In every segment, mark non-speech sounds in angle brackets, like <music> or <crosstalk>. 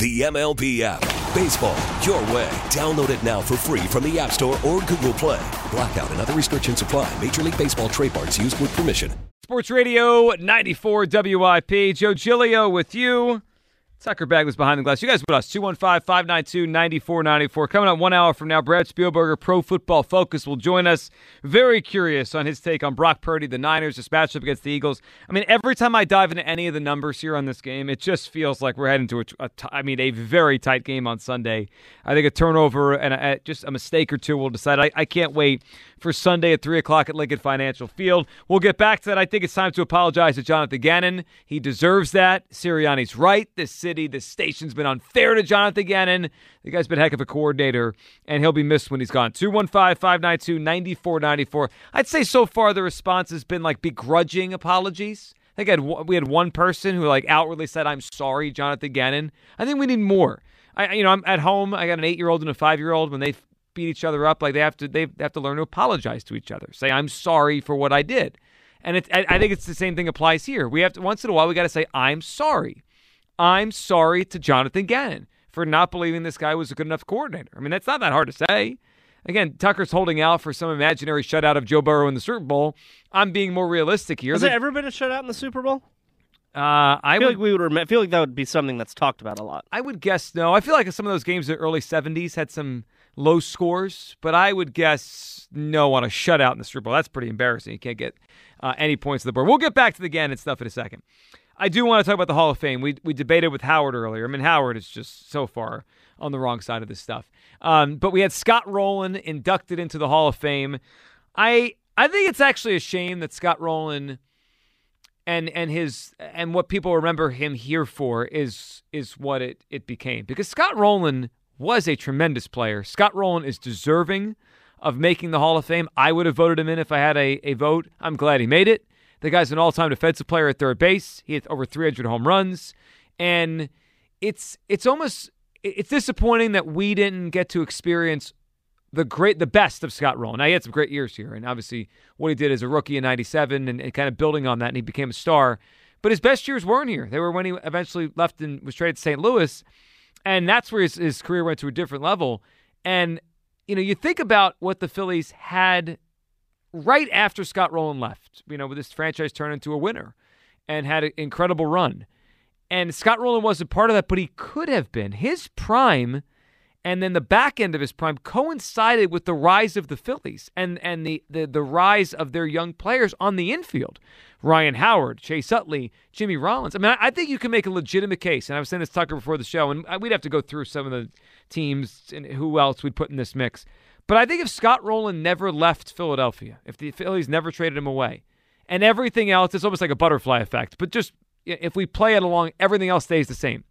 The MLB app. Baseball, your way. Download it now for free from the App Store or Google Play. Blackout and other restrictions apply. Major League Baseball trademarks used with permission. Sports Radio 94 WIP. Joe Giglio with you. Tucker Bagley's behind the glass. You guys with us. 215 592 9494. Coming up one hour from now, Brad Spielberger, Pro Football Focus, will join us. Very curious on his take on Brock Purdy, the Niners, this matchup against the Eagles. I mean, every time I dive into any of the numbers here on this game, it just feels like we're heading to a, a I mean, a very tight game on Sunday. I think a turnover and a, just a mistake or two will decide. I, I can't wait for Sunday at 3 o'clock at Lincoln Financial Field. We'll get back to that. I think it's time to apologize to Jonathan Gannon. He deserves that. Sirianni's right. This city, this station's been unfair to Jonathan Gannon. The guy's been heck of a coordinator, and he'll be missed when he's gone. 215 592 9494. I'd say so far the response has been like begrudging apologies. I think I had, we had one person who like outwardly said, "I'm sorry, Jonathan Gannon." I think we need more. I, you know, I'm at home. I got an eight year old and a five year old. When they beat each other up, like they have to, they have to learn to apologize to each other. Say, "I'm sorry for what I did." And it, I, I think it's the same thing applies here. We have to once in a while we got to say, "I'm sorry." I'm sorry to Jonathan Gannon for not believing this guy was a good enough coordinator. I mean, that's not that hard to say. Again, Tucker's holding out for some imaginary shutout of Joe Burrow in the Super Bowl. I'm being more realistic here. Has there ever been a shutout in the Super Bowl? Uh, I, I feel would, like we would. Rem- I feel like that would be something that's talked about a lot. I would guess no. I feel like some of those games in the early '70s had some low scores, but I would guess no on a shutout in the Super Bowl. That's pretty embarrassing. You can't get uh, any points to the board. We'll get back to the Gannon stuff in a second. I do want to talk about the Hall of Fame. We we debated with Howard earlier. I mean, Howard is just so far on the wrong side of this stuff. Um, but we had Scott Rolen inducted into the Hall of Fame. I I think it's actually a shame that Scott Rolen and and his and what people remember him here for is is what it it became because Scott Rolen was a tremendous player. Scott Rolen is deserving of making the Hall of Fame. I would have voted him in if I had a, a vote. I'm glad he made it. The guy's an all-time defensive player at third base. He hit over 300 home runs, and it's it's almost it's disappointing that we didn't get to experience the great the best of Scott Rolen. Now he had some great years here, and obviously what he did as a rookie in '97 and, and kind of building on that, and he became a star. But his best years weren't here. They were when he eventually left and was traded to St. Louis, and that's where his, his career went to a different level. And you know, you think about what the Phillies had right after Scott Rolen left, you know, with this franchise turned into a winner and had an incredible run. And Scott Rolen wasn't part of that, but he could have been. His prime and then the back end of his prime coincided with the rise of the Phillies and, and the, the, the rise of their young players on the infield. Ryan Howard, Chase Utley, Jimmy Rollins. I mean, I, I think you can make a legitimate case, and I was saying this to Tucker before the show, and we'd have to go through some of the teams and who else we'd put in this mix. But I think if Scott Rolen never left Philadelphia, if the Phillies never traded him away, and everything else, it's almost like a butterfly effect. But just if we play it along, everything else stays the same.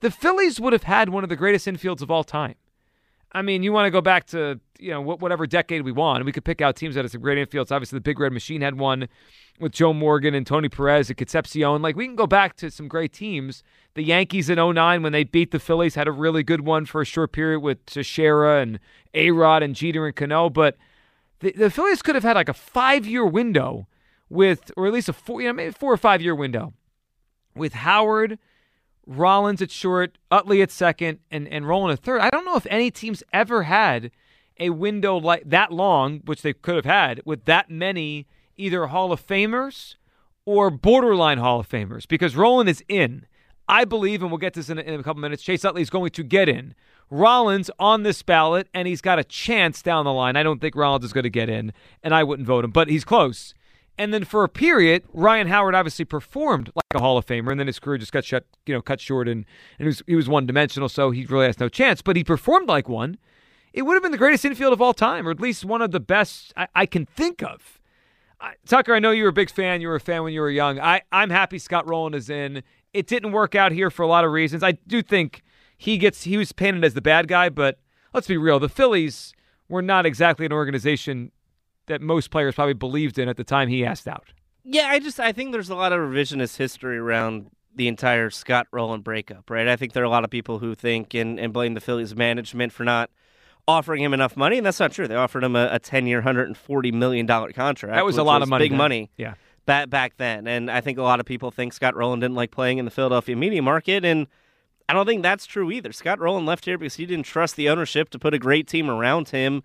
The Phillies would have had one of the greatest infields of all time. I mean, you want to go back to you know whatever decade we want. We could pick out teams that had some great infields. Obviously, the Big Red Machine had one with Joe Morgan and Tony Perez and Concepcion. Like we can go back to some great teams. The Yankees in 09 when they beat the Phillies had a really good one for a short period with Teixeira and A Rod and Jeter and Cano. But the, the Phillies could have had like a five year window with, or at least a four, you know, maybe four or five year window with Howard, Rollins at short, Utley at second, and and Rolen at third. I don't know if any teams ever had a window like that long, which they could have had, with that many either Hall of Famers or borderline Hall of Famers, because Rolen is in. I believe, and we'll get this in a, in a couple minutes. Chase Utley is going to get in. Rollins on this ballot, and he's got a chance down the line. I don't think Rollins is going to get in, and I wouldn't vote him, but he's close. And then for a period, Ryan Howard obviously performed like a Hall of Famer, and then his career just got shut, you know, cut short, and, and he was, he was one dimensional, so he really has no chance. But he performed like one. It would have been the greatest infield of all time, or at least one of the best I, I can think of. I, Tucker, I know you were a big fan. You were a fan when you were young. I, I'm happy Scott Rolen is in. It didn't work out here for a lot of reasons. I do think he gets he was painted as the bad guy, but let's be real. The Phillies were not exactly an organization that most players probably believed in at the time he asked out. Yeah, I just I think there's a lot of revisionist history around the entire Scott Rolen breakup, right? I think there are a lot of people who think and, and blame the Phillies management for not offering him enough money, and that's not true. They offered him a, a 10 year, $140 million contract. That was a lot was of money. Big then. money. Yeah. Back, back then. And I think a lot of people think Scott Rolen didn't like playing in the Philadelphia media market, and I don't think that's true either. Scott Rolen left here because he didn't trust the ownership to put a great team around him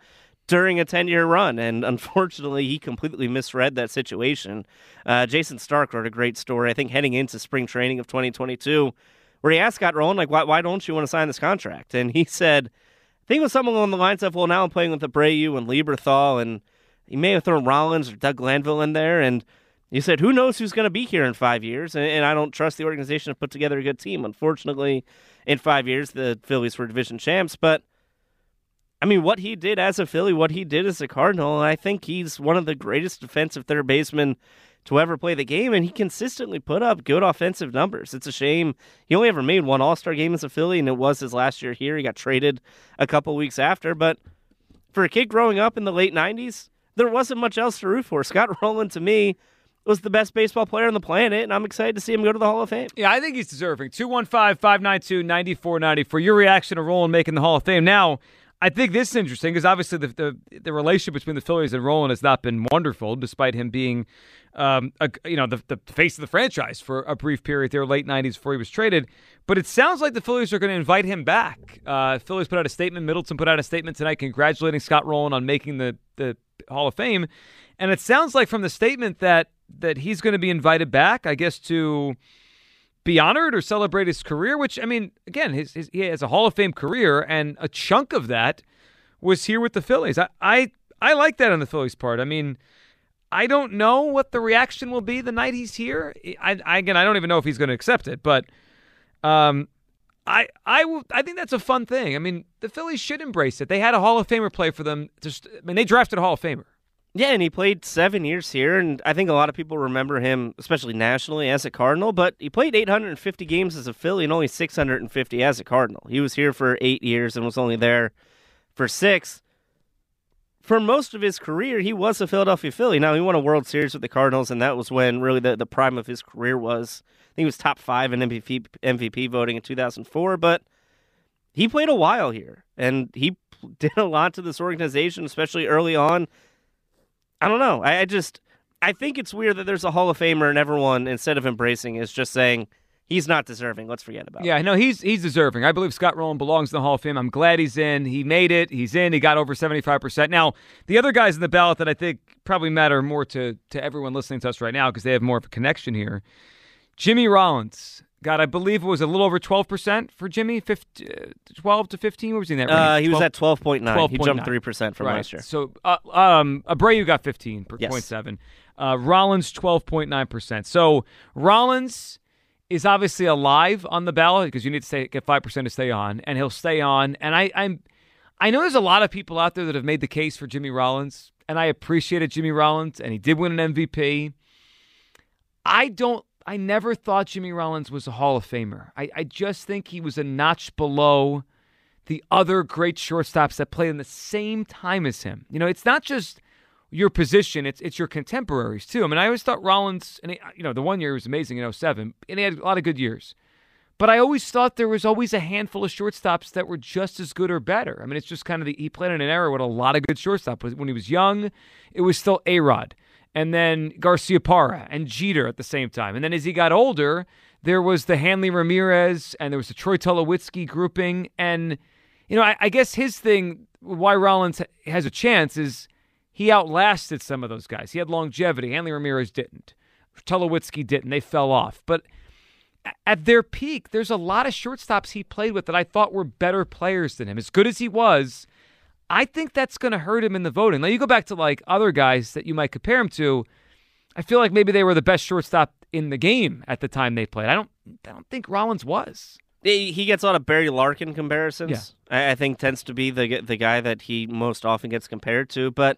during a 10 year run. And unfortunately, he completely misread that situation. Uh, Jayson Stark wrote a great story, I think, heading into spring training of 2022, where he asked Scott Rolen, like, why, why don't you want to sign this contract? And he <laughs> said, I think it was something along the lines of, well, now I'm playing with Abreu and Lieberthal, and he may have thrown Rollins or Doug Glanville in there. And he said, who knows who's going to be here in five years? And, and I don't trust the organization to put together a good team. Unfortunately, in five years, the Phillies were division champs. But, I mean, what he did as a Philly, what he did as a Cardinal, I think he's one of the greatest defensive third basemen to ever play the game, and he consistently put up good offensive numbers. It's a shame he only ever made one All Star game as a Philly, and it was his last year here. He got traded a couple weeks after, but for a kid growing up in the late '90s, there wasn't much else to root for. Scott <laughs> Rolen, to me, was the best baseball player on the planet, and I'm excited to see him go to the Hall of Fame. Yeah, I think he's deserving. 215 592 9490 for your reaction to Rolen making the Hall of Fame. Now, I think this is interesting because obviously the, the, the relationship between the Phillies and Rolen has not been wonderful, despite him being, um, a, you know, the, the face of the franchise for a brief period there, late '90s before he was traded. But it sounds like the Phillies are going to invite him back. Uh, Phillies put out a statement. Middleton put out a statement tonight congratulating Scott Rolen on making the the Hall of Fame, and it sounds like from the statement that that he's going to be invited back. I guess to be honored or celebrate his career, which, I mean, again, his, his, he has a Hall of Fame career, and a chunk of that was here with the Phillies. I, I, I like that on the Phillies' part. I mean, I don't know what the reaction will be the night he's here. I, I again, I don't even know if he's going to accept it, but um, I, I, I think that's a fun thing. I mean, the Phillies should embrace it. They had a Hall of Famer play for them. Just, I mean, they drafted a Hall of Famer. Yeah, and he played seven years here, and I think a lot of people remember him, especially nationally, as a Cardinal. But he played 850 games as a Philly and only 650 as a Cardinal. He was here for eight years and was only there for six. For most of his career, he was a Philadelphia Philly. Now, he won a World Series with the Cardinals, and that was when really the, the prime of his career was. I think he was top five in MVP, MVP voting in 2004, but he played a while here, and he <laughs> did a lot to this organization, especially early on. I don't know. I, I just I think it's weird that there's a Hall of Famer and everyone instead of embracing is just saying he's not deserving. Let's forget about yeah, it. no, he's he's deserving. I believe Scott Rolen belongs in the Hall of Fame. I'm glad he's in. He made it. He's in. He got over 75%. Now, the other guys in the ballot that I think probably matter more to to everyone listening to us right now because they have more of a connection here. Jimmy Rollins. God, I believe it was a little over 12% for Jimmy, 15, uh, 12 to 15. What was he in that Uh, range? he was at 12.9. He jumped 3% from right. last year. So uh, um, Abreu got 15 per Yes. point seven. Uh, Rollins 12.9 percent. So Rollins is obviously alive on the ballot because you need to stay, get five percent to stay on, and he'll stay on. And I, I'm, I know there's a lot of people out there that have made the case for Jimmy Rollins, and I appreciated Jimmy Rollins, and he did win an MVP. I don't. I never thought Jimmy Rollins was a Hall of Famer. I, I just think he was a notch below the other great shortstops that played in the same time as him. You know, it's not just your position; it's it's your contemporaries too. I mean, I always thought Rollins, and he, you know, the one year he was amazing in 07, and he had a lot of good years. But I always thought there was always a handful of shortstops that were just as good or better. I mean, it's just kind of the he played in an era with a lot of good shortstops. When he was young, it was still A Rod, and then Garciaparra and Jeter at the same time. And then as he got older, there was the Hanley Ramirez and there was the Troy Tulowitzki grouping. And you know, I, I guess his thing, why Rollins has a chance, is he outlasted some of those guys. He had longevity. Hanley Ramirez didn't. Tulowitzki didn't. They fell off, but at their peak, there's a lot of shortstops he played with that I thought were better players than him. As good as he was, I think that's going to hurt him in the voting. Now, you go back to like other guys that you might compare him to. I feel like maybe they were the best shortstop in the game at the time they played. I don't I don't think Rollins was. He he gets a lot of Barry Larkin comparisons. I, I think tends to be the the guy that he most often gets compared to. But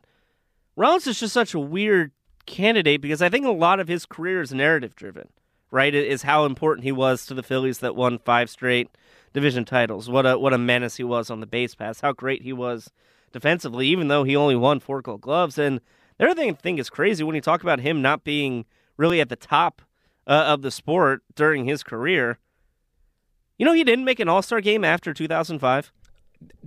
Rollins is just such a weird candidate because I think a lot of his career is narrative driven. Right, Is how important he was to the Phillies that won five straight division titles. What a what a menace he was on the base pass. How great he was defensively, even though he only won four Gold Gloves. And the other thing I think is crazy when you talk about him not being really at the top uh, of the sport during his career. You know, he didn't make an All Star game after 2005.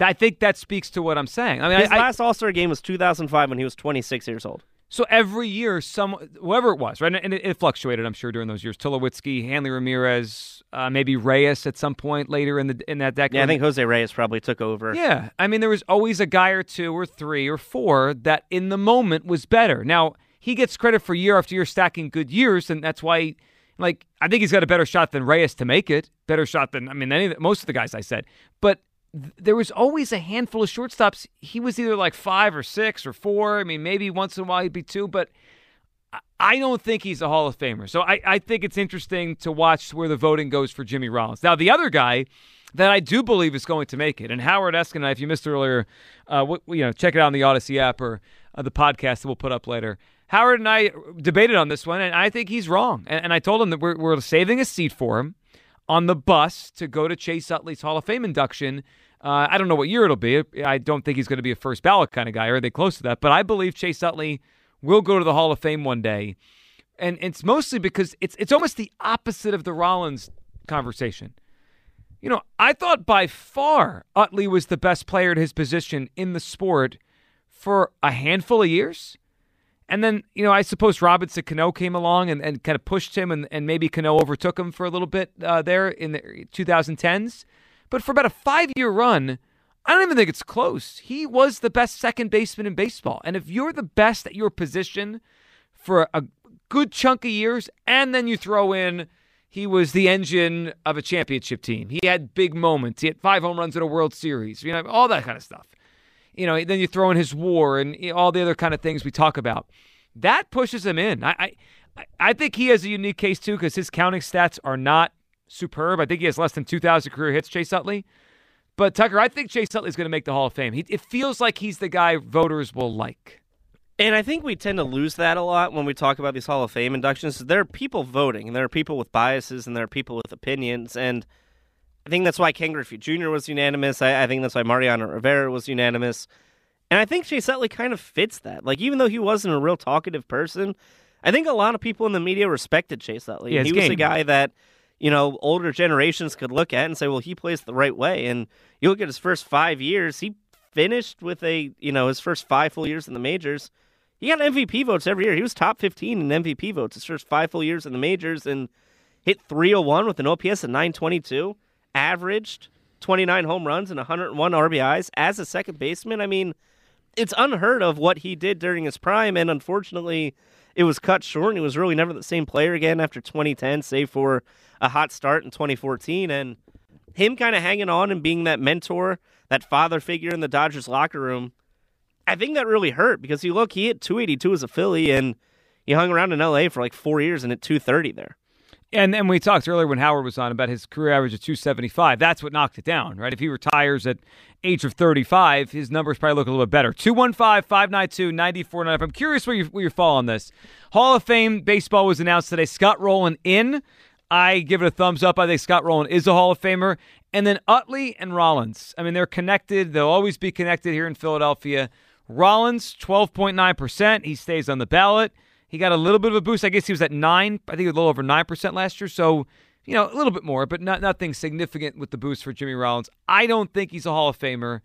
I think that speaks to what I'm saying. I mean, His I, last All Star game was 2005 when he was 26 years old. So every year, some whoever it was, right, and it, it fluctuated, I'm sure, during those years. Tulowitzki, Hanley Ramirez, uh, maybe Reyes at some point later in the in that decade. Yeah, I think Jose Reyes probably took over. Yeah, I mean, there was always a guy or two or three or four that in the moment was better. Now he gets credit for year after year stacking good years, and that's why, like, I think he's got a better shot than Reyes to make it. Better shot than I mean, any most of the guys I said, but there was always a handful of shortstops. He was either like five or six or four. I mean, maybe once in a while he'd be two, but I- don't think he's a Hall of Famer. So I, I think it's interesting to watch where the voting goes for Jimmy Rollins. Now, the other guy that I do believe is going to make it, and Howard Eskin, if you missed earlier, uh, you know, check it out on the Audacy app or uh, the podcast that we'll put up later. Howard and I debated on this one, and I think he's wrong. And, and I told him that we're, we're saving a seat for him on the bus to go to Chase Utley's Hall of Fame induction. Uh, I don't know what year it'll be. I don't think he's going to be a first ballot kind of guy, are they close to that? But I believe Chase Utley will go to the Hall of Fame one day, and it's mostly because it's it's almost the opposite of the Rollins conversation. You know, I thought by far Utley was the best player at his position in the sport for a handful of years. And then, you know, I suppose Robinson Cano came along and, and kind of pushed him, and, and maybe Cano overtook him for a little bit uh, there in the 2010s. But for about a five year run, I don't even think it's close. He was the best second baseman in baseball. And if you're the best at your position for a good chunk of years, and then you throw in he was the engine of a championship team, he had big moments, he had five home runs in a World Series, you know, all that kind of stuff you know, then you throw in his war and all the other kind of things we talk about. That pushes him in. I I, I think he has a unique case too because his counting stats are not superb. I think he has less than 2,000 career hits, Chase Utley. But Tucker, I think Chase Utley is going to make the Hall of Fame. He, it feels like he's the guy voters will like. And I think we tend to lose that a lot when we talk about these Hall of Fame inductions. There are people voting, and there are people with biases, and there are people with opinions. And I think that's why Ken Griffey Jr. was unanimous. I, I think that's why Mariano Rivera was unanimous. And I think Chase Utley kind of fits that. Like, even though he wasn't a real talkative person, I think a lot of people in the media respected Chase Utley. Yeah, he was a guy that, you know, older generations could look at and say, well, he plays the right way. And you look at his first five years, he finished with a, you know, his first five full years in the majors. He got MVP votes every year. He was top 15 in MVP votes his first five full years in the majors and hit 301 with an OPS of 922, averaged 29 home runs and 101 RBIs as a second baseman. I mean, it's unheard of what he did during his prime, and unfortunately, it was cut short. And he was really never the same player again after 2010, save for a hot start in 2014. And him kind of hanging on and being that mentor, that father figure in the Dodgers locker room, I think that really hurt because you look, he hit 282 as a Philly, and he hung around in LA for like four years and hit 230 there. And and we talked earlier when Howard was on about his career average of 275. That's what knocked it down, right? If he retires at age of 35, his numbers probably look a little bit better. 215-592-9495. I'm curious where you where you fall on this. Hall of Fame baseball was announced today. Scott Rolen in. I give it a thumbs up. I think Scott Rolen is a Hall of Famer. And then Utley and Rollins. I mean, they're connected. They'll always be connected here in Philadelphia. Rollins, 12.9%. He stays on the ballot. He got a little bit of a boost. I guess he was at nine. I think a little over nine percent last year. So, you know, a little bit more, but not nothing significant with the boost for Jimmy Rollins. I don't think he's a Hall of Famer.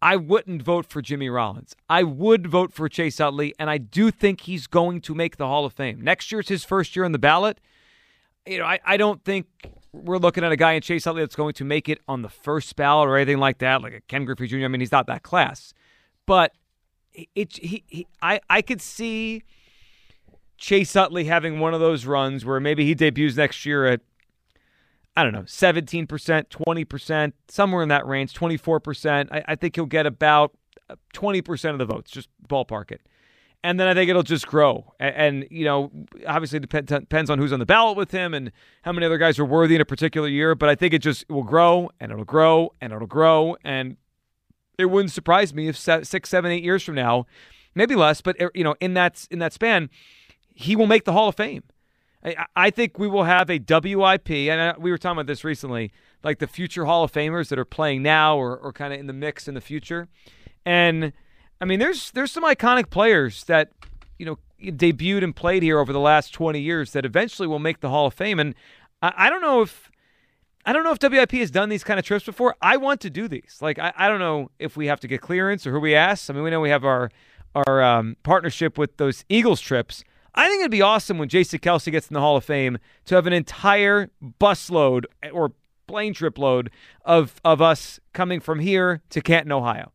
I wouldn't vote for Jimmy Rollins. I would vote for Chase Utley, and I do think he's going to make the Hall of Fame. Next year year's his first year on the ballot. You know, I, I don't think we're looking at a guy in Chase Utley that's going to make it on the first ballot or anything like that, like a Ken Griffey Jr. I mean, he's not that class. But it, he, he I, I could see Chase Utley having one of those runs where maybe he debuts next year at I don't know, 17%, 20%, somewhere in that range, 24%. I, I think he'll get about 20% of the votes, just ballpark it. and then I think it'll just grow. And, and you know, obviously depend, depends on who's on the ballot with him and how many other guys are worthy in a particular year. But I think it just will grow and it'll grow and it'll grow. And it wouldn't surprise me if six, seven, eight years from now, maybe less, but you know, in that in that span, he will make the Hall of Fame. I, I think we will have a WIP, and we were talking about this recently, like the future Hall of Famers that are playing now or, or kind of in the mix in the future. And I mean, there's there's some iconic players that you know debuted and played here over the last 20 years that eventually will make the Hall of Fame. And I, I don't know if I don't know if WIP has done these kind of trips before. I want to do these. Like I, I don't know if we have to get clearance or who we ask. I mean, we know we have our our um, partnership with those Eagles trips. I think it'd be awesome when Jason Kelce gets in the Hall of Fame to have an entire busload eh, or plane trip load of of us coming from here to Canton, Ohio.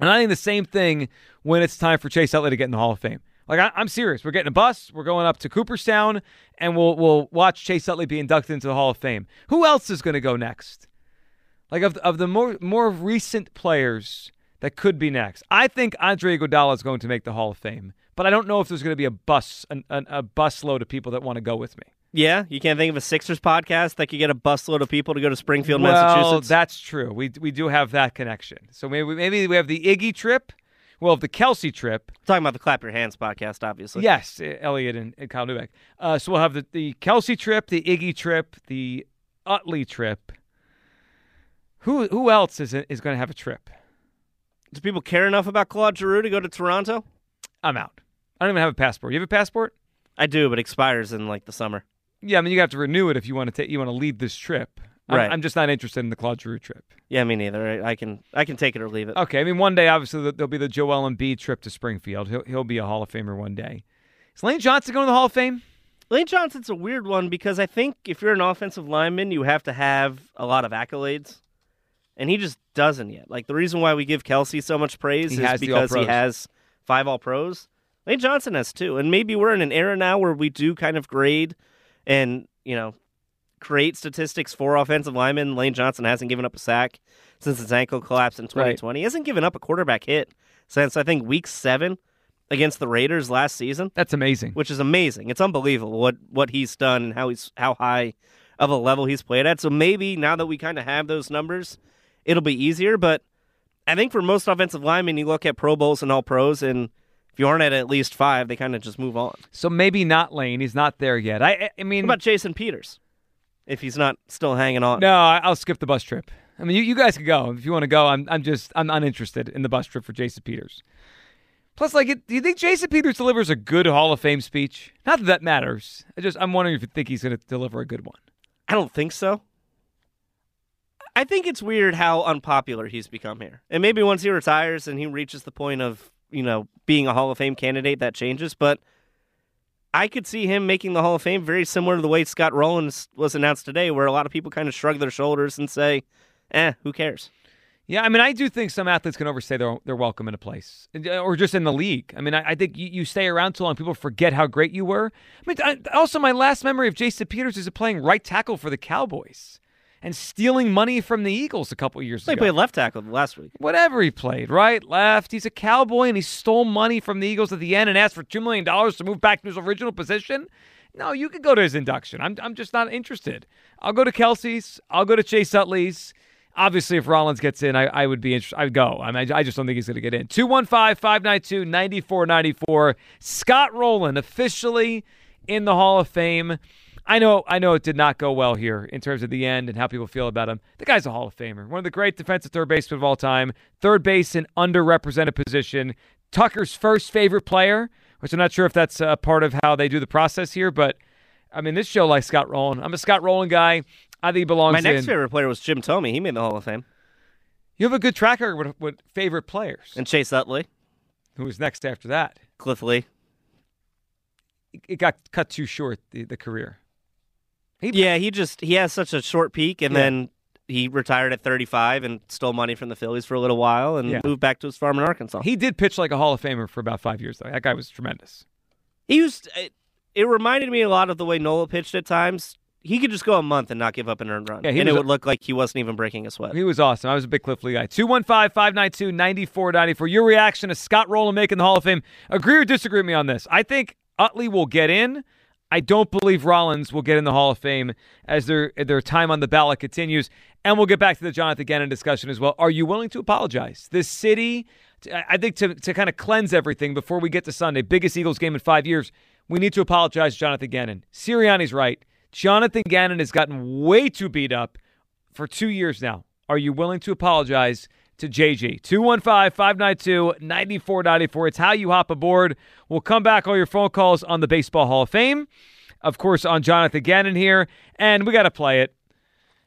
And I think the same thing when it's time for Chase Utley to get in the Hall of Fame. Like I, am serious. We're getting a bus. We're going up to Cooperstown, and we'll we'll watch Chase Utley be inducted into the Hall of Fame. Who else is going to go next? Like of of the more more recent players that could be next, I think Andre Iguodala is going to make the Hall of Fame. But I don't know if there's going to be a bus an, an, a bus load of people that want to go with me. Yeah, you can't think of a Sixers podcast that could get a busload of people to go to Springfield, well, Massachusetts. that's true. We we do have that connection. So maybe maybe we have the Iggy trip. Well, the Kelce trip. talking about the Clap Your Hands podcast, obviously. Yes, Elliot and, and Kyle Neubeck. Uh, so we'll have the, the Kelce trip, the Iggy trip, the Utley trip. Who who else is is going to have a trip? Do people care enough about Claude Giroux to go to Toronto? I'm out. I don't even have a passport. You have a passport? I do, but it expires in like the summer. Yeah, I mean you have to renew it if you want to take you want to lead this trip. I'm, right. I'm just not interested in the Claude Giroux trip. Yeah, me neither. I can I can take it or leave it. Okay, I mean one day obviously there'll be the Joel Embiid trip to Springfield. He'll he'll be a Hall of Famer one day. Is Lane Johnson going to the Hall of Fame? Lane Johnson's a weird one because I think if you're an offensive lineman, you have to have a lot of accolades, and he just doesn't yet. Like the reason why we give Kelce so much praise he is because he has five All Pros. Lane Johnson has two, and maybe we're in an era now where we do kind of grade and you know, create statistics for offensive linemen. Lane Johnson hasn't given up a sack since his ankle collapsed in 2020. Right. He hasn't given up a quarterback hit since I think week seven against the Raiders last season. That's amazing. Which is amazing. It's unbelievable what what he's done and how he's how high of a level he's played at. So maybe now that we kind of have those numbers, it'll be easier. But I think for most offensive linemen, you look at Pro Bowls and All Pros, and if you aren't at at least five, they kind of just move on. So maybe not Lane. He's not there yet. I, I mean, what about Jason Peters? If he's not still hanging on. No, I'll skip the bus trip. I mean, you, you guys can go if you want to go. I'm, I'm just, I'm uninterested in the bus trip for Jason Peters. Plus, like, do you think Jason Peters delivers a good Hall of Fame speech? Not that that matters. I just, I'm wondering if you think he's going to deliver a good one. I don't think so. I think it's weird how unpopular he's become here. And maybe once he retires and he reaches the point of you know, being a Hall of Fame candidate, that changes. But I could see him making the Hall of Fame very similar to the way Scott Rolen was announced today, where a lot of people kind of shrug their shoulders and say, eh, who cares? Yeah, I mean, I do think some athletes can overstay their their welcome in a place, or just in the league. I mean, I, I think you, you, stay around too long, people forget how great you were. I mean, I, also my last memory of Jason Peters is playing right tackle for the Cowboys and stealing money from the Eagles a couple years ago. He played left tackle last week. Whatever he played, right, left. He's a cowboy and he stole money from the Eagles at the end and asked for $2 million to move back to his original position. No, you could go to his induction. I'm, I'm just not interested. I'll go to Kelce's. I'll go to Chase Utley's. Obviously, if Rollins gets in, I, I would be interested. I would go. I mean, I just don't think he's going to get in. 215 592 9494. Scott Rolen officially in the Hall of Fame. I know, I know, it did not go well here in terms of the end and how people feel about him. The guy's a Hall of Famer, one of the great defensive third basemen of all time. Third base, an underrepresented position. Tucker's first favorite player, which I'm not sure if that's a part of how they do the process here, but I mean, this show likes Scott Rolen. I'm a Scott Rolen guy. I think he belongs. My next in. favorite player was Jim Thome. He made the Hall of Fame. You have a good tracker with, with favorite players. And Chase Utley. Who was next after that? Cliff Lee. It got cut too short the, the career. He, yeah, he just he has such a short peak, and yeah. then he retired at 35 and stole money from the Phillies for a little while, and yeah. moved back to his farm in Arkansas. He did pitch like a Hall of Famer for about five years, though. That guy was tremendous. He used it, it reminded me a lot of the way Nola pitched at times. he could just go a month and not give up an earned run, Yeah, and it was- would look like he wasn't even breaking a sweat. He was awesome. I was a big Cliff Lee guy. 215 592 9494. Your reaction to Scott Rolen making the Hall of Fame. Agree or disagree with me on this? I think Utley will get in. I don't believe Rollins will get in the Hall of Fame as their their time on the ballot continues. And we'll get back to the Jonathan Gannon discussion as well. Are you willing to apologize? This city, I think to, to kind of cleanse everything before we get to Sunday, biggest Eagles game in five years, we need to apologize to Jonathan Gannon. Sirianni's right. Jonathan Gannon has gotten way too beat up for two years now. Are you willing to apologize to JG? 215 592 9494. It's how you hop aboard. We'll come back, all your phone calls on the Baseball Hall of Fame. Of course, on Jonathan Gannon here. And we got to play it.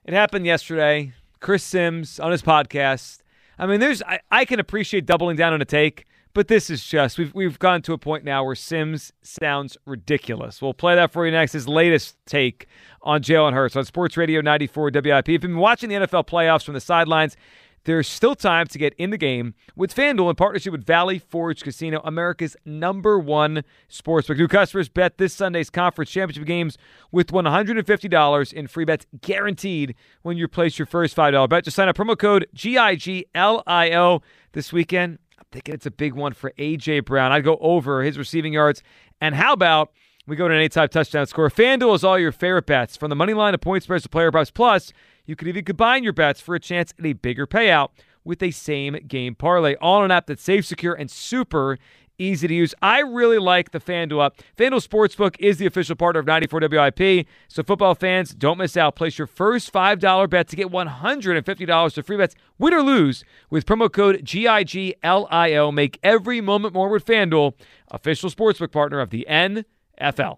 It happened yesterday. Chris Sims on his podcast. I mean, there's I, I can appreciate doubling down on a take, but this is just we've we've gotten to a point now where Sims sounds ridiculous. We'll play that for you next. His latest take on Jalen Hurts on Sports Radio 94 WIP. If you've been watching the NFL playoffs from the sidelines, there's still time to get in the game with FanDuel in partnership with Valley Forge Casino, America's number one sportsbook. New customers bet this Sunday's conference championship games with $150 in free bets guaranteed when you place your first $5 bet. Just sign up promo code GIGLIO this weekend. I'm thinking it's a big one for A.J. Brown. I'd go over his receiving yards. And how about we go to an anytime touchdown score? FanDuel is all your favorite bets, from the money line to point spreads to player props. Plus, you could even combine your bets for a chance at a bigger payout with a same game parlay. On an app that's safe, secure, and super easy to use. I really like the FanDuel app. FanDuel Sportsbook is the official partner of 94 WIP. So football fans, don't miss out. Place your first $5 bet to get $150 to free bets, win or lose, with promo code GIGLIO. Make every moment more with FanDuel, official sportsbook partner of the NFL.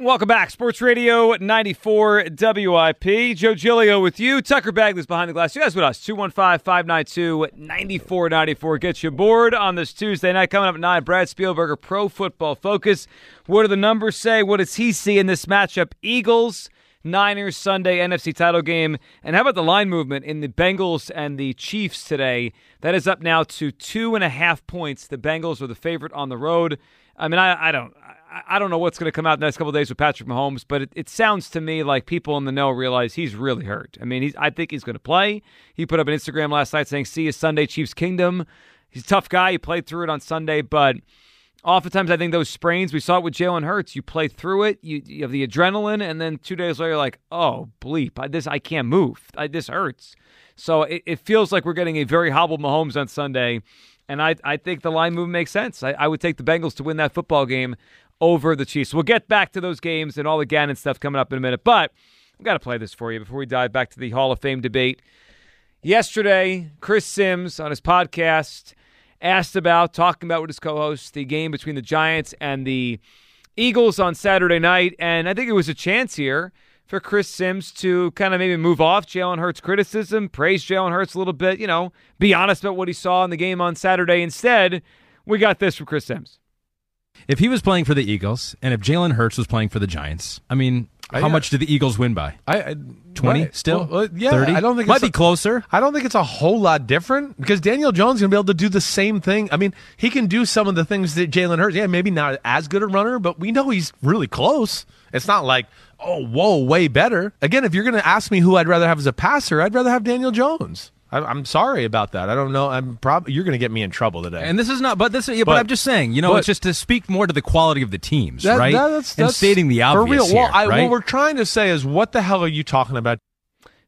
Welcome back. Sports Radio 94 WIP. Joe Giglio with you. Tucker Bagley's behind the glass. You guys with us. 215 592 9494. Get you aboard on this Tuesday night. Coming up at 9, Brad Spielberger, Pro Football Focus. What do the numbers say? What does he see in this matchup? Eagles, Niners, Sunday, NFC title game. And how about the line movement in the Bengals and the Chiefs today? That is up now to two and a half points. The Bengals are the favorite on the road. I mean, I, I don't. I, don't know what's going to come out the next couple days with Patrick Mahomes, but it, it sounds to me like people in the know realize he's really hurt. I mean, he's, I think he's going to play. He put up an Instagram last night saying, "See you Sunday, Chiefs Kingdom." He's a tough guy. He played through it on Sunday, but oftentimes I think those sprains we saw it with Jalen Hurts. You play through it, you, you have the adrenaline, and then two days later, you're like, "Oh bleep, I, this I can't move. I, this hurts." So it, it feels like we're getting a very hobbled Mahomes on Sunday. And I, I think the line move makes sense. I, I would take the Bengals to win that football game over the Chiefs. We'll get back to those games and all the Gannon stuff coming up in a minute. But I've got to play this for you before we dive back to the Hall of Fame debate. Yesterday, Chris Sims on his podcast asked about, talking about with his co host, the game between the Giants and the Eagles on Saturday night. And I think it was a chance here for Chris Sims to kind of maybe move off Jalen Hurts' criticism, praise Jalen Hurts a little bit, you know, be honest about what he saw in the game on Saturday. Instead, we got this from Chris Sims. If he was playing for the Eagles, and if Jalen Hurts was playing for the Giants, I mean, how I- much did the Eagles win by? I, I 20 right. still? Well, uh, yeah, 30? I don't think Might it's be closer. I don't think it's a whole lot different because Daniel Jones is going to be able to do the same thing. I mean, he can do some of the things that Jalen Hurts. Yeah, maybe not as good a runner, but we know he's really close. It's not like oh, whoa, way better. Again, if you're going to ask me who I'd rather have as a passer, I'd rather have Daniel Jones. I, I'm sorry about that. I don't know. I'm probably you're going to get me in trouble today. And this is not, but this, yeah, but, But- I'm just saying, you know, but- it's just to speak more to the quality of the teams, That- right? that- that's- and that's stating the obvious for real. here, well, I, right? what we're trying to say is, what the hell are you talking about?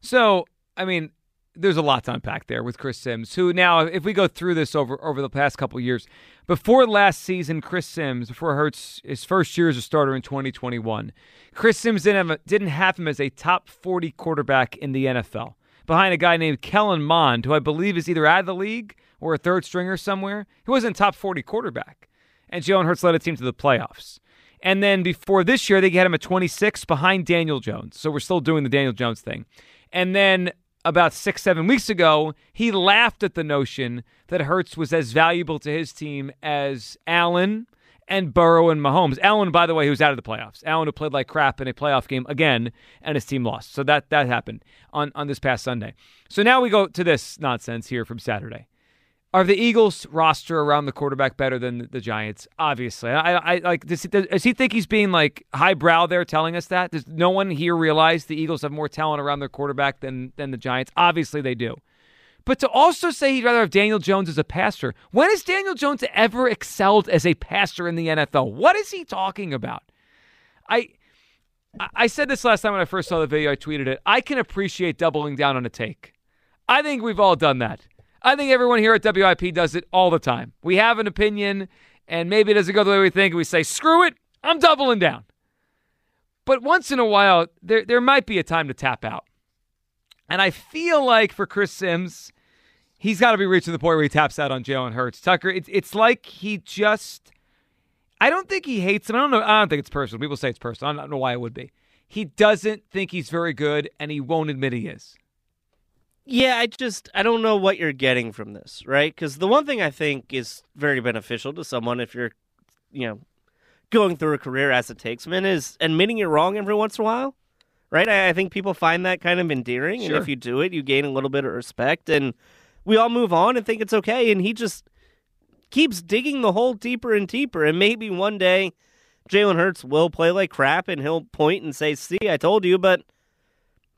So, I mean, there's a lot to unpack there with Chris Sims, who now, if we go through this over over the past couple years, before last season, Chris Sims, before Hurts his first year as a starter in 2021, Chris Sims didn't have, didn't have him as a top 40 quarterback in the NFL, behind a guy named Kellen Mond, who I believe is either out of the league or a third stringer somewhere. He wasn't top 40 quarterback, and Jalen Hurts led a team to the playoffs. And then before this year, they had him at 26 behind Daniel Jones. So we're still doing the Daniel Jones thing. And then about six, seven weeks ago, he laughed at the notion that Hurts was as valuable to his team as Allen and Burrow and Mahomes. Allen, by the way, who's out of the playoffs. Allen, who played like crap in a playoff game again, and his team lost. So that that happened on on this past Sunday. So now we go to this nonsense here from Saturday. Are the Eagles roster around the quarterback better than the Giants? Obviously, I, I like. Does he, does he think he's being like highbrow there, telling us that? Does no one here realize the Eagles have more talent around their quarterback than than the Giants? Obviously, they do. But to also say he'd rather have Daniel Jones as a passer, when has Daniel Jones ever excelled as a passer in the NFL? What is he talking about? I I said this last time when I first saw the video. I tweeted it. I can appreciate doubling down on a take. I think we've all done that. I think everyone here at WIP does it all the time. We have an opinion, and maybe it doesn't go the way we think, and we say, screw it, I'm doubling down. But once in a while, there, there might be a time to tap out. And I feel like for Chris Sims, he's got to be reaching the point where he taps out on Jalen Hurts. Tucker, it's, it's like he just. I don't think he hates him. I don't know. I don't think it's personal. People say it's personal. I don't know why it would be. He doesn't think he's very good, and he won't admit he is. Yeah, I just I don't know what you're getting from this, right? Because the one thing I think is very beneficial to someone if you're, you know, going through a career as a takesman is admitting you're wrong every once in a while, right? I, I think people find that kind of endearing, and if you do it, you gain a little bit of respect, and we all move on and think it's okay. And he just keeps digging the hole deeper and deeper, and maybe one day Jalen Hurts will play like crap, and he'll point and say, "See, I told you," but.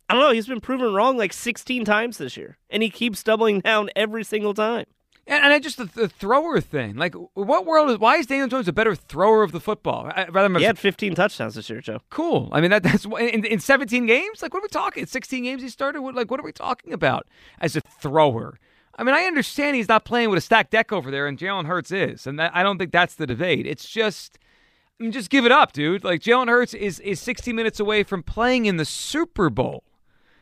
I don't know. He's been proven wrong like 16 times this year, and he keeps doubling down every single time. And, and I just the, the thrower thing. Like, what world is? Why is Daniel Jones a better thrower of the football? I, rather than He had 15 touchdowns this year, Joe. cool. I mean, that that's in, in 17 games. Like, what are we talking? It's 16 games he started. What, like, what are we talking about as a thrower? I mean, I understand he's not playing with a stacked deck over there, and Jalen Hurts is, and that, I don't think that's the debate. It's just. I mean, just give it up, dude. Like Jalen Hurts is is 60 minutes away from playing in the Super Bowl,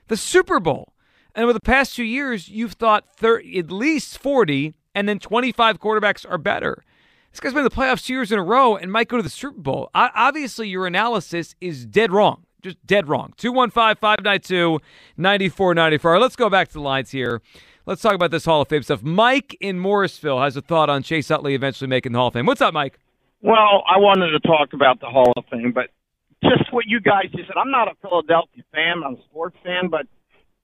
the Super Bowl. And over the past two years, you've thought thir- at least 40, and then 25 quarterbacks are better. This guy's been in the playoffs two years in a row and might go to the Super Bowl. Obviously, your analysis is dead wrong. Just dead wrong. 215 592 9494. Let's go back to the lines here. Let's talk about this Hall of Fame stuff. Mike in Morrisville has a thought on Chase Utley eventually making the Hall of Fame. What's up, Mike? Well, I wanted to talk about the Hall of Fame, but just what you guys just said. I'm not a Philadelphia fan. I'm a sports fan, but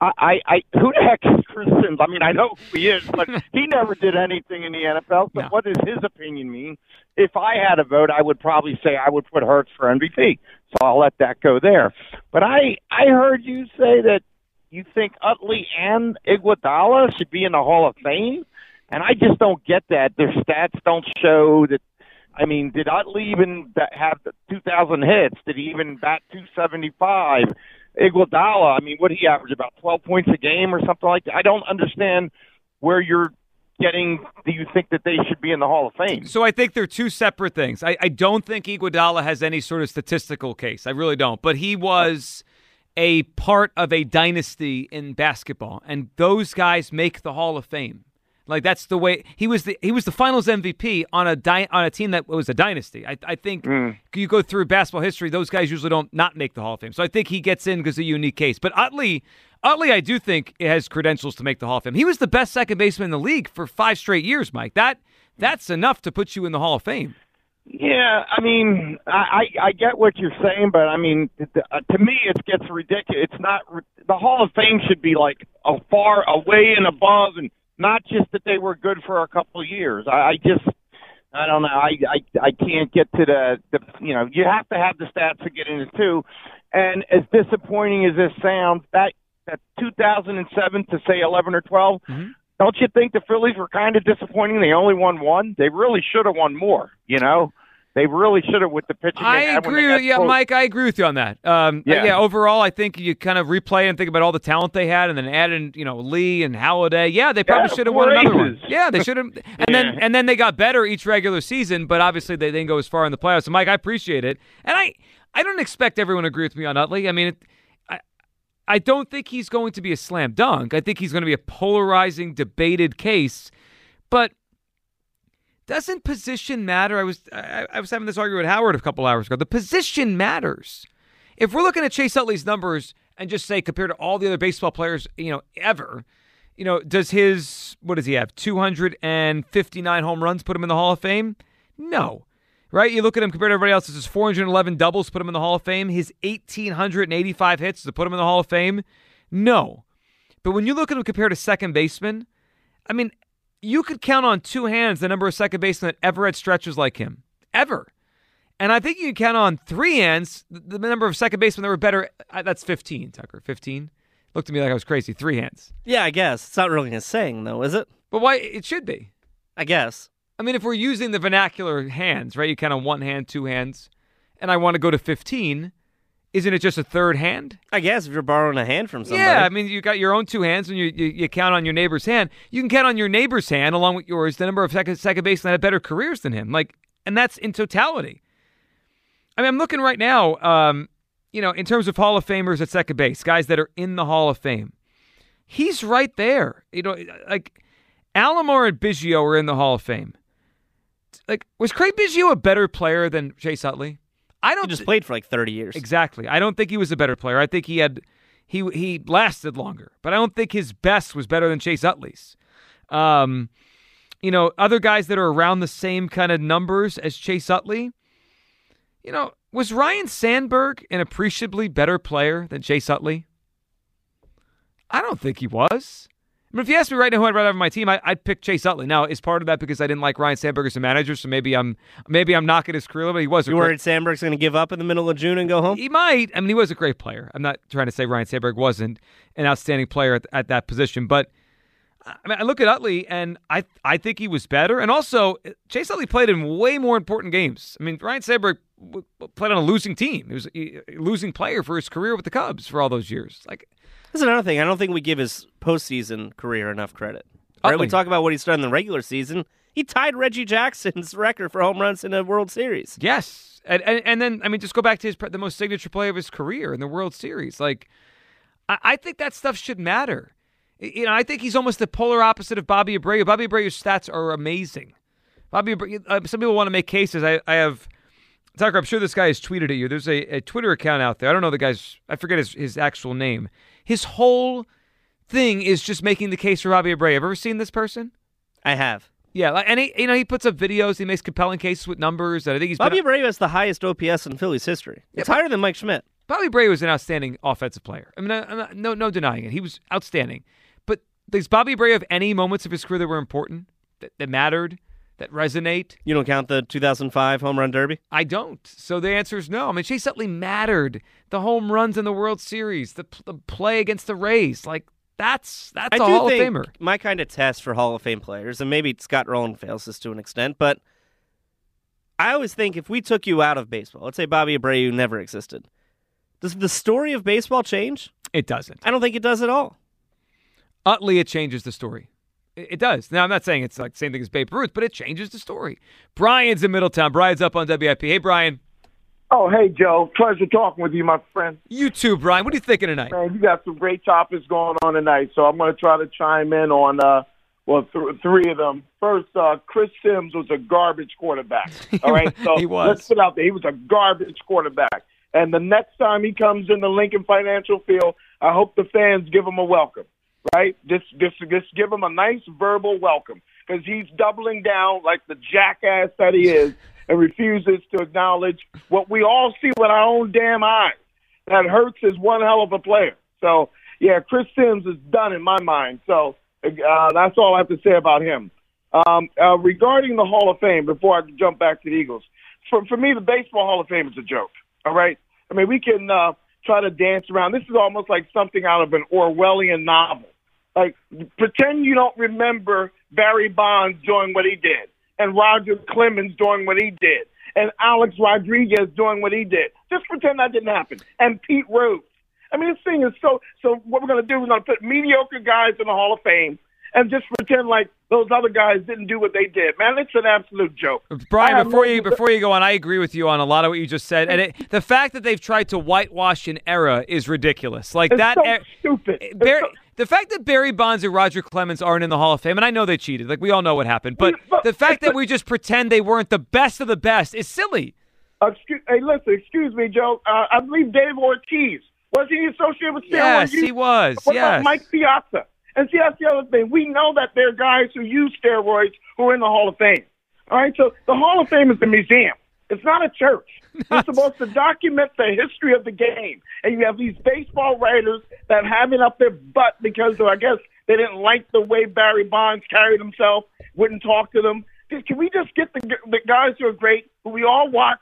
I, I, I who the heck is Chris Sims? I mean, I know who he is, but <laughs> he never did anything in the NFL. So, what does his opinion mean? If I had a vote, I would probably say I would put Hurts for MVP. So I'll let that go there. But I, I heard you say that you think Utley and Iguodala should be in the Hall of Fame, and I just don't get that. Their stats don't show that. I mean, did Utley even have the 2,000 hits? Did he even bat 275? Iguodala, I mean, what did he average about 12 points a game or something like that? I don't understand where you're getting. Do you think that they should be in the Hall of Fame? So I think they're two separate things. I, I don't think Iguodala has any sort of statistical case. I really don't. But he was a part of a dynasty in basketball, and those guys make the Hall of Fame. Like that's the way he was. The he was the Finals MVP on a di- on a team that was a dynasty. I, I think you go through basketball history; those guys usually don't not make the Hall of Fame. So I think he gets in because of a unique case. But Utley, Utley, I do think has credentials to make the Hall of Fame. He was the best second baseman in the league for five straight years, Mike. That that's enough to put you in the Hall of Fame. Yeah, I mean, I I I get what you're saying, but I mean, uh, to me, it gets ridiculous. It's not the Hall of Fame should be like a far away and above, and not just that they were good for a couple of years. I, I just, I don't know. I I I can't get to the the you know you have to have the stats to get into it too, and as disappointing as this sounds, that that 2007 to say 11 or 12. Mm-hmm. Don't you think the Phillies were kind of disappointing? They only won one. They really should have won more. You know, they really should have with the pitching. I agree with yeah, close. Mike. I agree with you on that. Um, yeah. Yeah. Overall, I think you kind of replay and think about all the talent they had, and then add in you know Lee and Halladay. Yeah, they probably Yeah, should have won another one. Yeah, they should have. <laughs> And then and then they got better each regular season, but obviously they didn't go as far in the playoffs. So Mike, I appreciate it, and I I don't expect everyone to agree with me on Utley. I mean. It, I, I don't think he's going to be a slam dunk. I think he's going to be a polarizing, debated case. But doesn't position matter? I was I, I was having this argument with Howard a couple hours ago. The position matters. If we're looking at Chase Utley's numbers and just say compared to all the other baseball players, you know, ever, you know, does his what does he have? 259 home runs put him in the Hall of Fame? No. Right? You look at him compared to everybody else, his 411 doubles put him in the Hall of Fame. His 1,885 hits to put him in the Hall of Fame? No. But when you look at him compared to second baseman, I mean, you could count on two hands the number of second basemen that ever had stretches like him. Ever. And I think you can count on three hands the the number of second basemen that were better. uh, That's 15, Tucker. 15? Looked at me like I was crazy. Three hands. Yeah, I guess it's not really a saying though, is it? But why? It should be. I guess. I mean, if we're using the vernacular hands, right? You count on one hand, two hands, and I want to go to 15, isn't it just a third hand? I guess if you're borrowing a hand from somebody. Yeah, I mean, you got your own two hands, and you, you you count on your neighbor's hand. You can count on your neighbor's hand along with yours the number of second second basemen that have better careers than him. Like, and that's in totality. I mean, I'm looking right now. Um, you know, in terms of Hall of Famers at second base, guys that are in the Hall of Fame, he's right there. You know, like Alomar and Biggio are in the Hall of Fame. Like, was Craig Biggio a better player than Chase Utley? I don't He just played for like 30 years. Exactly. I don't think he was a better player. I think he had he he lasted longer, but I don't think his best was better than Chase Utley's. Um, you know, other guys that are around the same kind of numbers as Chase Utley. You know, was Ryne Sandberg an appreciably better player than Chase Utley? I don't think he was. If you ask me right now who I'd rather have on my team, I, I'd pick Chase Utley. Now, is part of that because I didn't like Ryne Sandberg as a manager, so maybe I'm maybe I'm knocking his career, but he was a You great- worried Sandberg's going to give up in the middle of June and go home? he might. I mean, he was a great player. I'm not trying to say Ryne Sandberg wasn't an outstanding player at, at that position, but I mean, I look at Utley and I I think he was better. And also, Chase Utley played in way more important games. I mean, Ryne Sandberg played on a losing team. He was a losing player for his career with the Cubs for all those years. Like, That's another thing. I don't think we give his postseason career enough credit. Right? Utley. We talk about what he's done in the regular season. He tied Reggie Jackson's <laughs> record for home runs in a World Series. Yes, and and, and then I mean, just go back to his the most signature play of his career in the World Series. Like, I, I think that stuff should matter. You know, I think he's almost the polar opposite of Bobby Abreu. Bobby Abreu's stats are amazing. Bobby, Abreu, uh, some people want to make cases. I, I have Tucker. I'm sure this guy has tweeted at you. There's a, a Twitter account out there. I don't know the guy's. I forget his his actual name. His whole thing is just making the case for Bobby Abreu. Have you ever seen this person? I have. Yeah, like, and he, you know, he puts up videos. He makes compelling cases with numbers. And I think he's Bobby been, Abreu has the highest OPS in Phillies history. It's higher than Mike Schmidt. Bobby Abreu was an outstanding offensive player. I mean, I- not- no, no denying it. He was outstanding. But does Bobby Abreu have any moments of his career that were important, that, that mattered, that resonate? You don't count the 2005 home run derby? I don't. So the answer is no. I mean, Chase Utley mattered. The home runs in the World Series, the, the play against the Rays, like that's that's I a Hall of Famer. my kind of test for Hall of Fame players, and maybe Scott Rolen fails this to an extent, but I always think if we took you out of baseball, let's say Bobby Abreu never existed, does the story of baseball change? It doesn't. I don't think it does at all. Utley, it changes the story. It, does. Now, I'm not saying it's like the same thing as Babe Ruth, but it changes the story. Brian's in Middletown. Brian's up on WIP. Hey, Brian. Oh, hey, Joe. Pleasure talking with you, my friend. You too, Brian. What are you thinking tonight? Man, you got some great topics going on tonight, so I'm going to try to chime in on, uh, well, th- three of them. First, uh, Chris Simms was a garbage quarterback. <laughs> All right, so He was. let's put out there. He was a garbage quarterback. And the next time he comes in the Lincoln Financial Field, I hope the fans give him a welcome. Right? Just, just, just give him a nice verbal welcome because he's doubling down like the jackass that he is and refuses to acknowledge what we all see with our own damn eyes. That Hurts is one hell of a player. So yeah, Chris Simms is done in my mind. So uh, that's all I have to say about him. Um, uh, regarding the Hall of Fame, before I jump back to the Eagles, for for me, the Baseball Hall of Fame is a joke. All right, I mean we can uh, try to dance around. This is almost like something out of an Orwellian novel. Like pretend you don't remember Barry Bonds doing what he did, and Roger Clemens doing what he did, and Alex Rodriguez doing what he did. Just pretend that didn't happen. And Pete Rose. I mean, this thing is so. So what we're going to do? We're going to put mediocre guys in the Hall of Fame and just pretend like those other guys didn't do what they did. Man, it's an absolute joke. Brian, before you before you go on, I agree with you on a lot of what you just said, and it, the fact that they've tried to whitewash an era is ridiculous. Like it's that, so er- stupid. Barry, the fact that Barry Bonds and Roger Clemens aren't in the Hall of Fame, and I know they cheated, like we all know what happened, but, but the fact that we just pretend they weren't the best of the best is silly. Excuse, hey, listen, excuse me, Joe. Uh, I believe Dave Ortiz was he associated with steroids? Yes, he was. What yes. about Mike Piazza? And see, that's the other thing. We know that there are guys who use steroids who are in the Hall of Fame. All right, so the Hall of Fame is a museum. It's not a church. <laughs> You're supposed to document the history of the game, and you have these baseball writers that have it up their butt because, of, I guess, they didn't like the way Barry Bonds carried himself, wouldn't talk to them. Can we just get the, the guys who are great, who we all watch,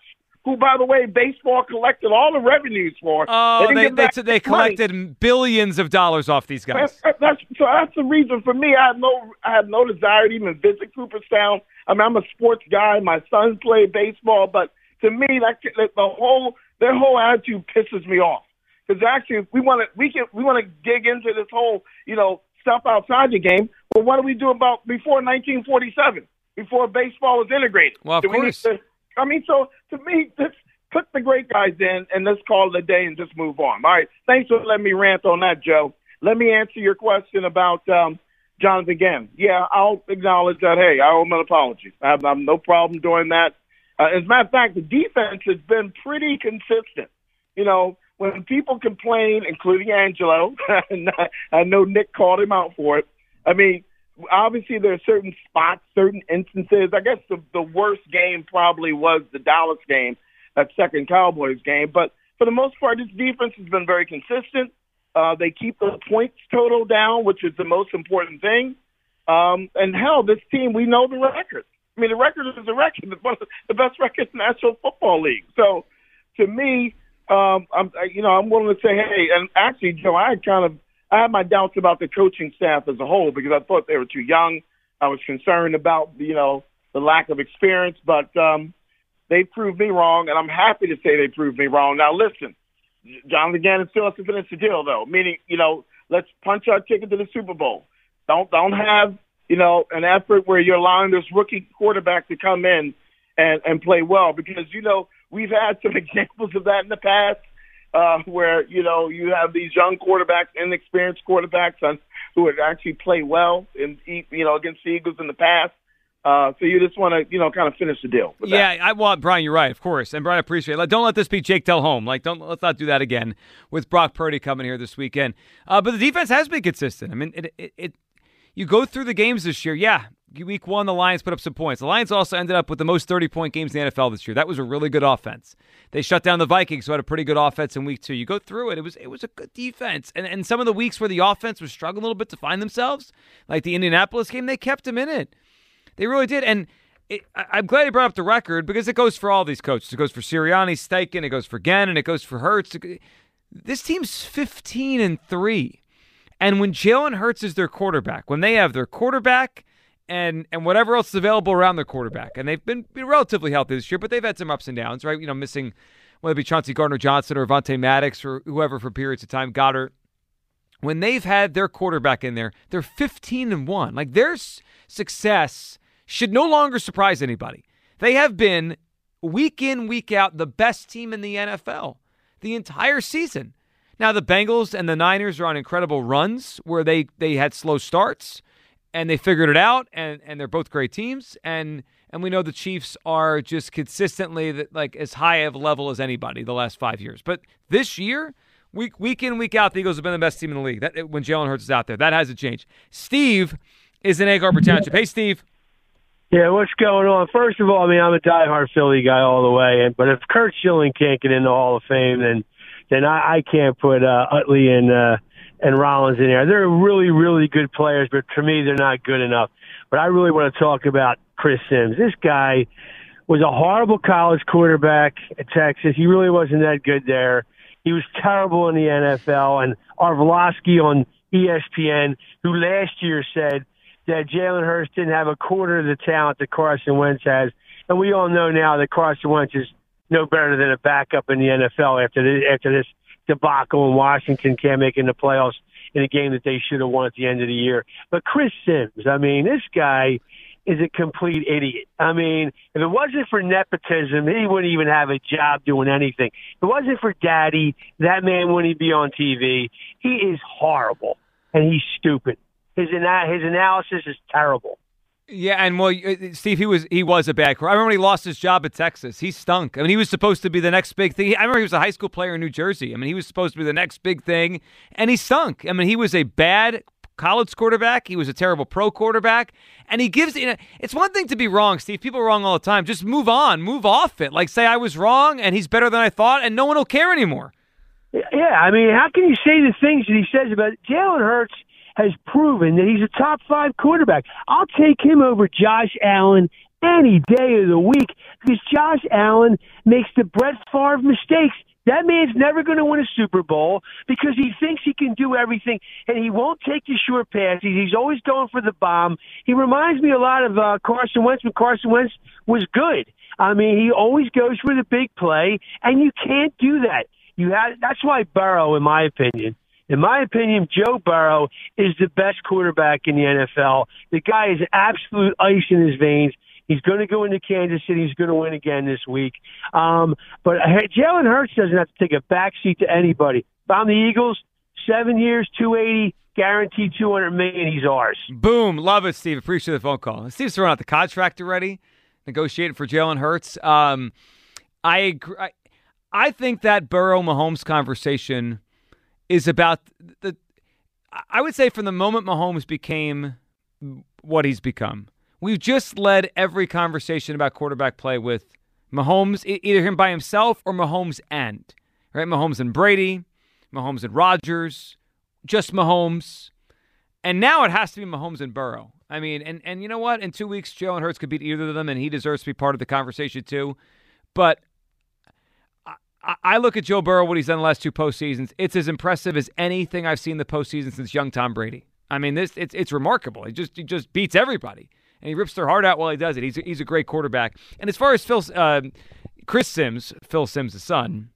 who, by the way, baseball collected all the revenues for. Oh, they they, they, money. collected billions of dollars off these guys. That's, that's so that's the reason for me. I have no I have no desire to even visit Cooperstown. I mean, I'm a sports guy. My sons play baseball, but to me, that, that the whole their whole attitude pisses me off. Because actually, we want to we can we want to dig into this whole you know stuff outside the game. But what do we do about before 1947? Before baseball was integrated? Well, of Do we course. to- I mean, so to me, let's put the great guys in and let's call it a day and just move on. All right. Thanks for letting me rant on that, Joe. Let me answer your question about um, Jonathan again. Yeah, I'll acknowledge that. Hey, I owe him an apology. I have, I have no problem doing that. Uh, as a matter of fact, the defense has been pretty consistent. You know, when people complain, including Angelo, <laughs> and I know Nick called him out for it. I mean, obviously there are certain spots, certain instances. I guess the the worst game probably was the Dallas game, that second Cowboys game. But for the most part, this defense has been very consistent. Uh, they keep the points total down, which is the most important thing. Um, and hell, this team, we know the record. I mean, the record is a record. It's <laughs> one of the best records in the National Football League. So, to me, um, I'm, you know, I'm willing to say, hey, and actually, Joe, I kind of, I had my doubts about the coaching staff as a whole because I thought they were too young. I was concerned about, you know, the lack of experience, but um, they proved me wrong, and I'm happy to say they proved me wrong. Now, listen, Jonathan Gannon still has to finish the deal, though. Meaning, you know, let's punch our ticket to the Super Bowl. Don't don't have you know an effort where you're allowing this rookie quarterback to come in and and play well because you know we've had some <laughs> examples of that in the past uh, where you know you have these young quarterbacks, inexperienced quarterbacks, on, who would actually play well in you know against the Eagles in the past. Uh, so you just want to you know kind of finish the deal. with that. Yeah, I want Brian. You're right, of course, and Brian, I appreciate. It. Like, don't let this be Jake Delhomme. Like, don't let's not do that again with Brock Purdy coming here this weekend. Uh, but the defense has been consistent. I mean, it, it, it you go through the games this year. Yeah, week one the Lions put up some points. The Lions also ended up with the most 30 point games in the NFL this year. That was a really good offense. They shut down the Vikings, who had a pretty good offense in week two. You go through it; it was it was a good defense. And and some of the weeks where the offense was struggling a little bit to find themselves, like the Indianapolis game, they kept them in it. They really did. And it, I- I'm glad you brought up the record because it goes for all these coaches. It goes for Sirianni, Steichen, it goes for Gannon, it goes for Hurts. This team's 15 and three, and when Jalen Hurts is their quarterback, when they have their quarterback and and whatever else is available around their quarterback, and they've been, relatively healthy this year, but they've had some ups and downs, right? You know, missing whether it be Chauncey Gardner Johnson or Vontae Maddox or whoever for periods of time, Goddard when they've had their quarterback in there, they're 15 and 1. Like their success should no longer surprise anybody. They have been week in, week out the best team in the NFL the entire season. Now the Bengals and the Niners are on incredible runs where they they had slow starts and they figured it out and and they're both great teams and and we know the Chiefs are just consistently that like as high of a level as anybody the last 5 years. But this year, week week in week out the Eagles have been the best team in the league. That when Jalen Hurts is out there. That hasn't changed. Steve is in Egg Harbor Township. Hey Steve. Yeah, what's going on? First of all, I mean, I'm a diehard Philly guy all the way, and but if Curt Schilling can't get in the Hall of Fame, then then I, I can't put uh, Utley and uh, and Rollins in there. They're really, really good players, but to me, they're not good enough. But I really want to talk about Chris Simms. This guy was a horrible college quarterback at Texas. He really wasn't that good there. He was terrible in the NFL. And Orlovsky on ESPN, who last year said that Jalen Hurts didn't have a quarter of the talent that Carson Wentz has. And we all know now that Carson Wentz is no better than a backup in the NFL after this, after this debacle in Washington can't make in the playoffs in a game that they should have won at the end of the year. But Chris Simms, I mean, this guy is a complete idiot. I mean, if it wasn't for nepotism, he wouldn't even have a job doing anything. If it wasn't for daddy, that man wouldn't be on TV. He is horrible and he's stupid. His ana- his analysis is terrible. Yeah, and well, uh, Steve, he was he was a bad. quarterback. I remember he lost his job at Texas. He stunk. I mean, he was supposed to be the next big thing. I remember he was a high school player in New Jersey. I mean, he was supposed to be the next big thing, and he stunk. I mean, he was a bad college quarterback. He was a terrible pro quarterback, and he gives. You know, it's one thing to be wrong, Steve. People are wrong all the time. Just move on, move off it. Like say I was wrong, and he's better than I thought, and no one will care anymore. Yeah, I mean, how can you say the things that he says about Jalen Hurts? Has proven that he's a top five quarterback. I'll take him over Josh Allen any day of the week because Josh Allen makes the Brett Favre mistakes. That man's never going to win a Super Bowl because he thinks he can do everything and he won't take the short passes. He's always going for the bomb. He reminds me a lot of uh, Carson Wentz when Carson Wentz was good. I mean, he always goes for the big play, and you can't do that. You have that's why Burrow, in my opinion, in my opinion, Joe Burrow is the best quarterback in the NFL. The guy is absolute ice in his veins. He's going to go into Kansas City. He's going to win again this week. Um, but Jalen Hurts doesn't have to take a backseat to anybody. I'm the Eagles, seven years, 280, guaranteed 200 million. He's ours. Boom. Love it, Steve. Appreciate the phone call. Steve's throwing out the contract already, negotiating for Jalen Hurts. Um, I agree. I think that Burrow Mahomes conversation is about the. I would say from the moment Mahomes became what he's become, we've just led every conversation about quarterback play with Mahomes, either him by himself or Mahomes and right. Mahomes and Brady, Mahomes and Rodgers, just Mahomes, and now it has to be Mahomes and Burrow. I mean, and and you know what? In two weeks, Jalen Hurts could beat either of them, and he deserves to be part of the conversation too. But I look at Joe Burrow, what he's done the last two postseasons. It's as impressive as anything I've seen the postseason since young Tom Brady. I mean, this it's it's remarkable. He just he just beats everybody, and he rips their heart out while he does it. He's a, he's a great quarterback. And as far as Phil, uh, Chris Simms, Phil Simms' son,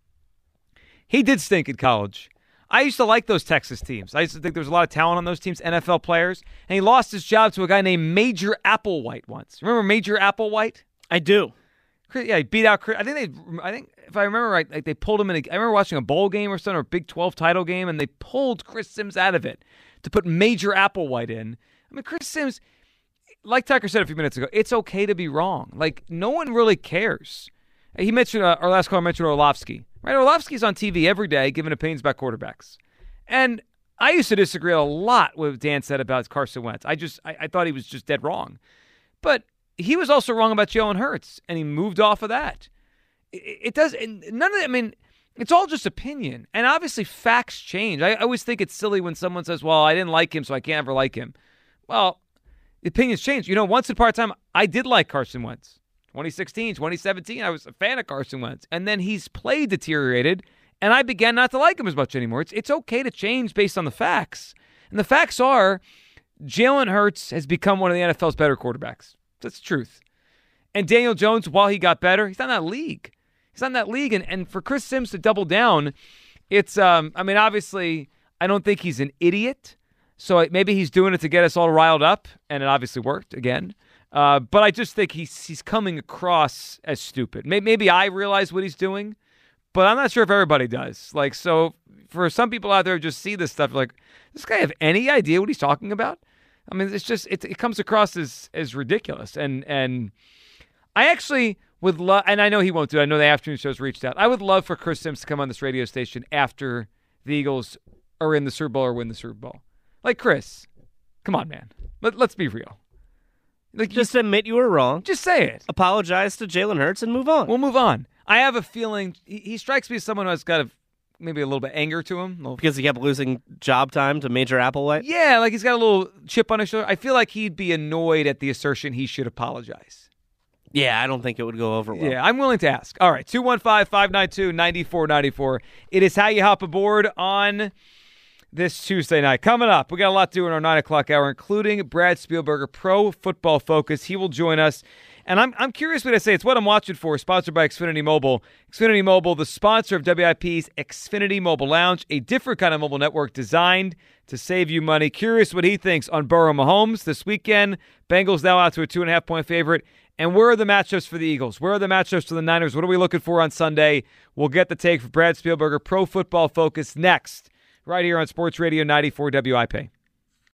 he did stink in college. I used to like those Texas teams. I used to think there was a lot of talent on those teams, NFL players. And he lost his job to a guy named Major Applewhite once. Remember Major Applewhite? I do. Yeah, he beat out. I think they. I think if I remember right, like they pulled him in. A, I remember watching a bowl game or something, or a Big Twelve title game, and they pulled Chris Simms out of it to put Major Applewhite in. I mean, Chris Simms, like Tucker said a few minutes ago, it's okay to be wrong. Like no one really cares. He mentioned uh, our last caller mentioned Orlovsky. Right, Orlovsky's on TV every day giving opinions about quarterbacks, and I used to disagree a lot with Dan said about Carson Wentz. I just I, I thought he was just dead wrong, but he was also wrong about Jalen Hurts, and he moved off of that. It, it does, none of that. I mean, it's all just opinion, and obviously facts change. I, I always think it's silly when someone says, "Well, I didn't like him, so I can't ever like him." Well, opinions change. You know, once in part time, I did like Carson Wentz. 2016, 2017, I was a fan of Carson Wentz, and then he's played deteriorated, and I began not to like him as much anymore. It's it's okay to change based on the facts, and the facts are Jalen Hurts has become one of the NFL's better quarterbacks. That's the truth. And Daniel Jones, while he got better, he's not in that league. He's not in that league. And, and for Chris Simms to double down, it's, um, I mean, obviously, I don't think he's an idiot. So maybe he's doing it to get us all riled up, and it obviously worked again. Uh, but I just think he's he's coming across as stupid. Maybe, I realize what he's doing, but I'm not sure if everybody does. Like, so for some people out there who just see this stuff, like, this guy have any idea what he's talking about? I mean, it's just it, it comes across as as ridiculous. And and I actually would love, and I know he won't do. It. I know the afternoon shows reached out. I would love for Chris Simms to come on this radio station after the Eagles are in the Super Bowl or win the Super Bowl. Like Chris, come on, man. Let, let's be real. Like just admit you were wrong. Just say it. Apologize to Jalen Hurts and move on. We'll move on. I have a feeling he, he strikes me as someone who has got a, maybe a little bit anger to him. Little, because he kept losing job time to Major Applewhite. yeah, like he's got a little chip on his shoulder. I feel like he'd be annoyed at the assertion he should apologize. Yeah, I don't think it would go over well. Yeah, I'm willing to ask. All right, 215 592 9494. It is how you hop aboard on this Tuesday night. Coming up, we got a lot to do in our 9 o'clock hour, including Brad Spielberger, Pro Football Focus. He will join us. And I'm, I'm curious what I say. It's what I'm watching for, sponsored by Xfinity Mobile. Xfinity Mobile, the sponsor of WIP's Xfinity Mobile Lounge, a different kind of mobile network designed to save you money. Curious what he thinks on Burrow Mahomes this weekend. Bengals now out to a two and a half point favorite. And where are the matchups for the Eagles? Where are the matchups for the Niners? What are we looking for on Sunday? We'll get the take for Brad Spielberger, Pro Football Focus, next, right here on Sports Radio 94 WIP.